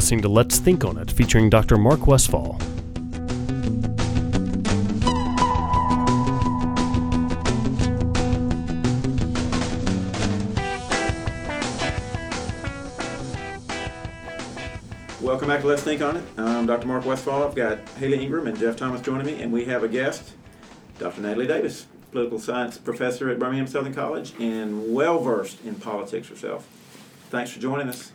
listening to Let's Think on It, featuring Dr. Mark Westfall. Welcome back to Let's Think on It. I'm Dr. Mark Westfall. I've got Haley Ingram and Jeff Thomas joining me, and we have a guest, Dr. Natalie Davis, political science professor at Birmingham Southern College and well versed in politics herself. Thanks for joining us.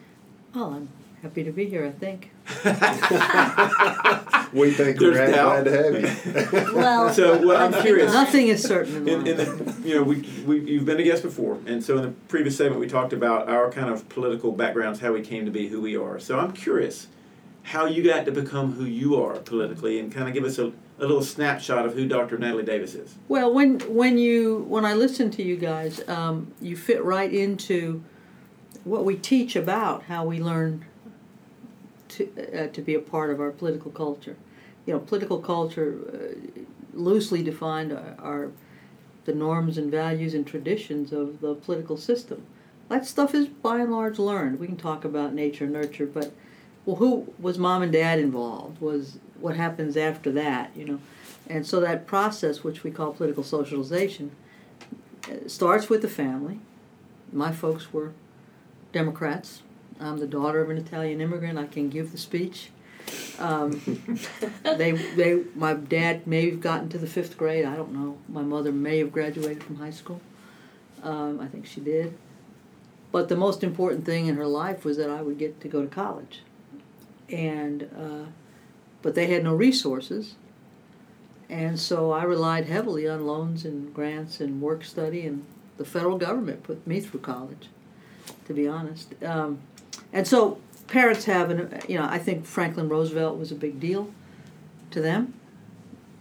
Well, I'm happy to be here, I think. We think we're There's glad to have you. Well, So, well, I'm curious. Nothing is certain in In, in the, you know, we, we, you've been a guest before, and so in the previous segment we talked about our kind of political backgrounds, how we came to be who we are. So I'm curious how you got to become who you are politically, and kind of give us a, a little snapshot of who Dr. Natalie Davis is. Well, when when you when I listen to you guys, um, you fit right into what we teach about how we learn to uh, to be a part of our political culture. You know, political culture, uh, loosely defined, are, are the norms and values and traditions of the political system. That stuff is by and large learned. We can talk about nature, and nurture, but well, who was mom and dad involved? Was what happens after that? You know, and so that process, which we call political socialization, uh, starts with the family. My folks were Democrats. I'm the daughter of an Italian immigrant. I can give the speech. Um, they, they, my dad may have gotten to the fifth grade. I don't know. My mother may have graduated from high school. Um, I think she did. But the most important thing in her life was that I would get to go to college. And, uh, but they had no resources. And so I relied heavily on loans and grants and work study, and the federal government put me through college, to be honest. Um, and so parents have, an, you know, I think Franklin Roosevelt was a big deal to them.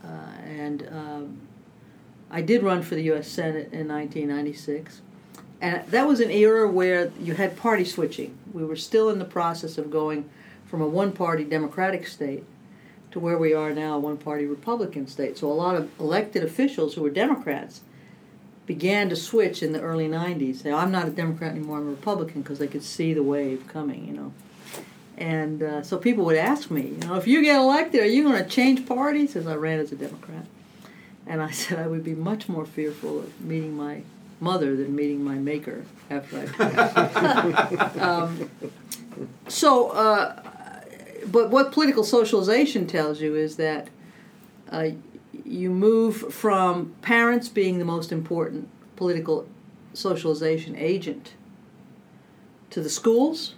Uh, and um, I did run for the U.S. Senate in 1996. And that was an era where you had party switching. We were still in the process of going from a one party Democratic state to where we are now, a one party Republican state. So a lot of elected officials who were Democrats began to switch in the early 90s. Say, I'm not a Democrat anymore, I'm a Republican, because they could see the wave coming, you know. And uh, so people would ask me, you know, if you get elected, are you going to change parties? As I ran as a Democrat. And I said I would be much more fearful of meeting my mother than meeting my maker after I passed. um, so, uh, but what political socialization tells you is that uh, you move from parents being the most important political socialization agent to the schools,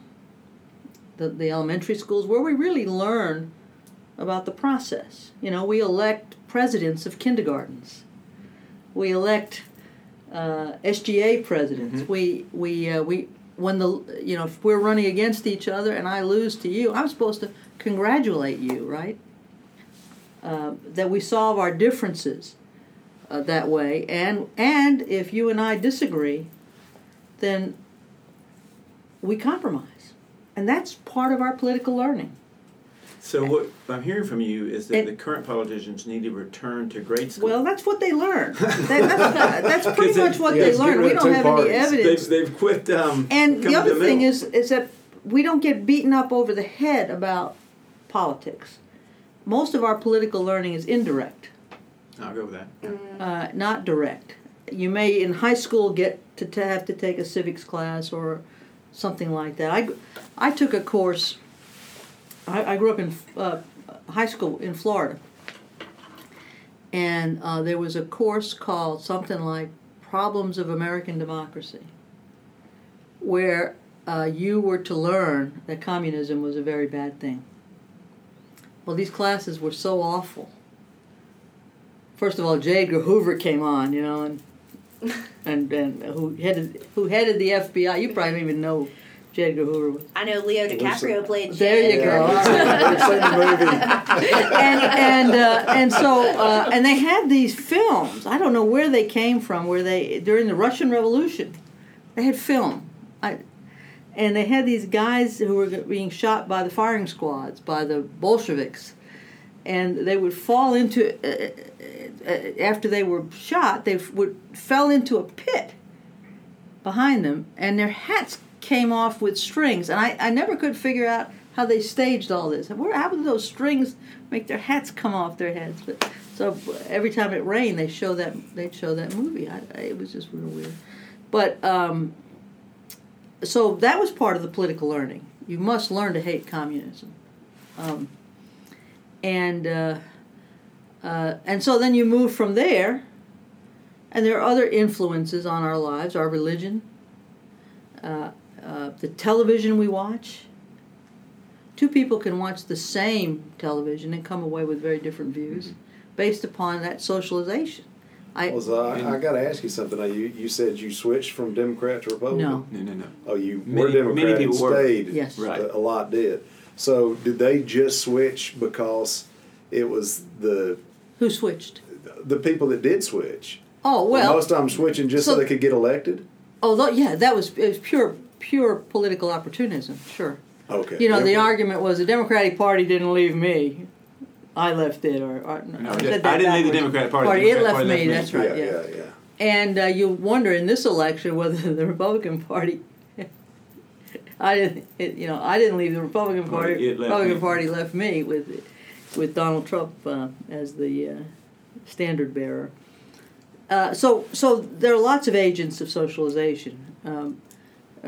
the, the elementary schools, where we really learn about the process. You know, we elect presidents of kindergartens. We elect uh, SGA presidents. Mm-hmm. We we uh, we when the you know if we're running against each other and I lose to you, I'm supposed to congratulate you, right? Uh, that we solve our differences uh, that way, and and if you and I disagree, then we compromise, and that's part of our political learning. So what I'm hearing from you is that And- the current politicians need to return to grade school. Well, that's what they learn. That, that's, that's pretty 'Cause they- much what yeah, they it's learn. We don't two have any evidence. they've, they've quit. Um, And the coming to other thing is, is that we don't get beaten up over the head about politics. Most of our political learning is indirect, I'll go with that. uh, not direct. You may in high school get to, to have to take a civics class or something like that. I, I took a course. I, I grew up in uh, high school in Florida, and uh, there was a course called something like Problems of American Democracy, where uh, you were to learn that communism was a very bad thing. Well, these classes were so awful. First of all, J. Edgar Hoover came on, you know, and and and who headed who headed the FBI. You probably don't even know J. Edgar Hoover was. I know Leo DiCaprio played. There you J. go. Edgar. We've seen the movie. and and uh, and so uh, and they had these films. I don't know where they came from. Where they during the Russian Revolution, they had film. And they had these guys who were being shot by the firing squads by the Bolsheviks, and they would fall into uh, uh, after they were shot. They would fell into a pit behind them, and their hats came off with strings. And I, I never could figure out how they staged all this. How did those strings make their hats come off their heads? But so every time it rained, they show that they show that movie. I, it was just real weird. But um, so that was part of the political learning. You must learn to hate communism, um, and uh, uh, and so then you move from there, and there are other influences on our lives, our religion, uh, uh, the television we watch. Two people can watch the same television and come away with very different views based upon that socialization. I Well, so I, I got to ask you something. You you said you switched from Democrat to Republican. no. No, no, no. Oh, you Many- were Democrat many and people were. stayed. Yes. Right. A, a lot did. So did they just switch because it was the Who switched? the people that did switch? Oh well. most of them switching just so, so- they could get elected. Oh, Although yeah, that was it was pure pure political opportunism. Sure. Okay. You know, the argument was the Democratic Party didn't leave me. I left it, or, or No, I I said did- that I didn't leave the. Democratic Party, the It left Party me. left me. That's right. yeah, Yeah. yeah, yeah. And uh, you wonder in this election whether the Republican Party. I didn't, it, you know, I didn't leave the Republican Party, Party. it left Republican me. Party left me with, with Donald Trump uh, as the uh, standard bearer. Uh, so, so there are lots of agents of socialization. Um,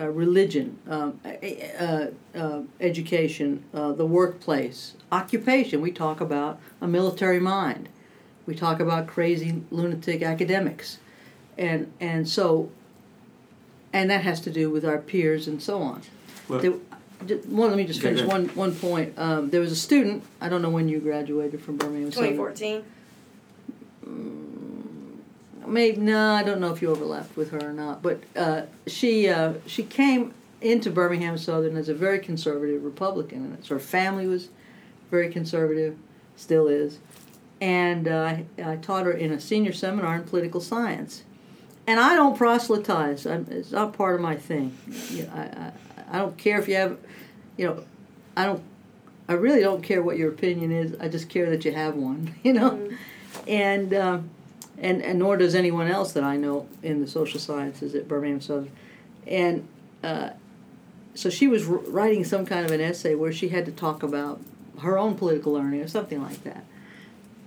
religion, um, uh, uh, education, uh, the workplace, occupation. We talk about a military mind. We talk about crazy lunatic academics, and and so. And that has to do with our peers and so on. Well, There, one, let me just finish one one point. Um, there was a student. I don't know when you graduated from Birmingham. Southern. 2014. Maybe no, I don't know if you overlapped with her or not. But uh, she uh, she came into Birmingham Southern as a very conservative Republican, and her family was very conservative, still is. And uh, I, taught her in a senior seminar in political science. And I don't proselytize. I'm, it's not part of my thing. You know, I, I I don't care if you have, you know, I don't. I really don't care what your opinion is. I just care that you have one. You know, and. Um, and, and nor does anyone else that I know in the social sciences at Birmingham Southern. And uh, so she was writing some kind of an essay where she had to talk about her own political learning or something like that.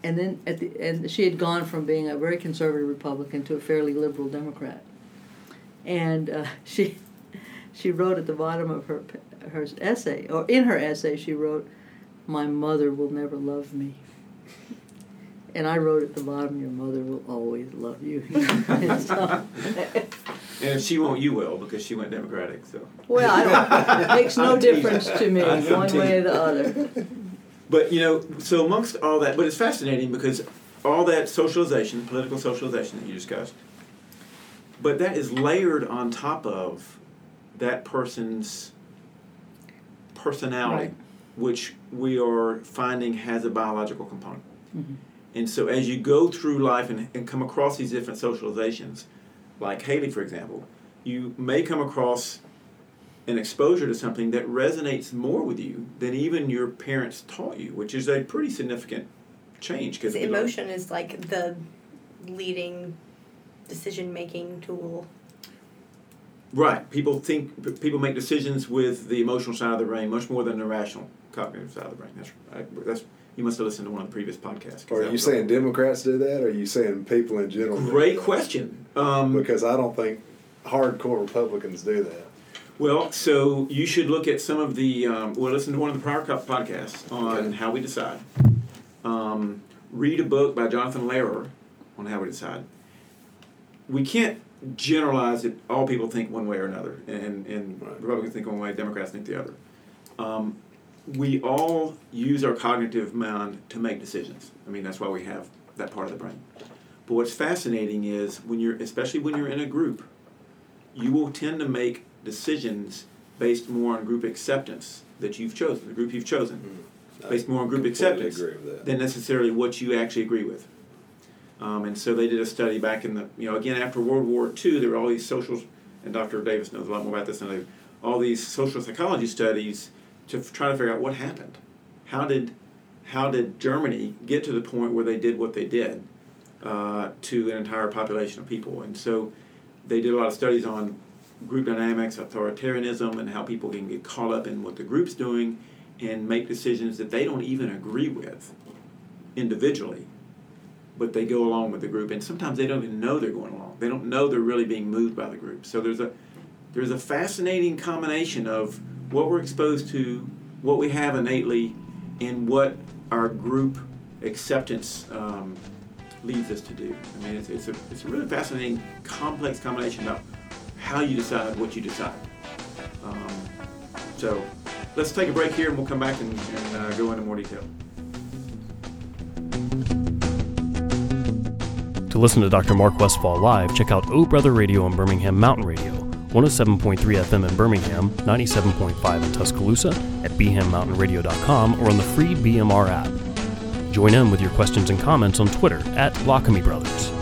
And then at the and she had gone from being a very conservative Republican to a fairly liberal Democrat. And uh, she she wrote at the bottom of her her essay or in her essay she wrote, "My mother will never love me." And I wrote at the bottom, "Your mother will always love you." And so- and if she won't, you will because she went Democratic. So, well, I don't, it makes no difference to me one way or the other. but you know, so amongst all that, but it's fascinating because all that socialization, political socialization that you discussed, but that is layered on top of that person's personality, Right. which we are finding has a biological component. Mhm. And so as you go through life and, and come across these different socializations, like Haley, for example, you may come across an exposure to something that resonates more with you than even your parents taught you, which is a pretty significant change. Because emotion is like the leading decision making tool. Right. People think people make decisions with the emotional side of the brain much more than the rational cognitive side of the brain. That's right. That's you must have listened to one of the previous podcasts. Are you saying Democrats do that, or are you saying people in general? do great question? Um, Because I don't think hardcore Republicans do that. Well, so you should look at some of the. Um, well, listen to one of the prior podcasts on Okay. how we decide. Um, read a book by Jonathan Lehrer on how we decide. We can't generalize that all people think one way or another, and, and Right. Republicans think one way, Democrats think the other. Um, we all use our cognitive mind to make decisions. I mean, that's why we have that part of the brain. But what's fascinating is when you're, especially when you're in a group, you will tend to make decisions based more on group acceptance that you've chosen, the group you've chosen, based more on group acceptance agree with that. than necessarily what you actually agree with. Um, and so they did a study back in the, you know, again after World War II, there were all these social, and Dr. Davis knows a lot more about this than I do, all these social psychology studies to try to figure out what happened. How did, how did Germany get to the point where they did what they did uh, to an entire population of people? And so they did a lot of studies on group dynamics, authoritarianism, and how people can get caught up in what the group's doing. and make decisions that they don't even agree with individually, but they go along with the group. And sometimes they don't even know they're going along. They don't know they're really being moved by the group. So there's a there's a fascinating combination of what we're exposed to, what we have innately, and what our group acceptance um, leads us to do. I mean, it's, it's, a, it's a really fascinating, complex combination about how you decide what you decide. Um, so let's take a break here and we'll come back and, and uh, go into more detail. To listen to Dr. Mark Westfall live, check out O Brother Radio on Birmingham Mountain Radio, 107.3 FM in Birmingham, 97.5 in Tuscaloosa, at bhammountainradio.com, or on the free BMR app. Join in with your questions and comments on Twitter at Lockamy Brothers.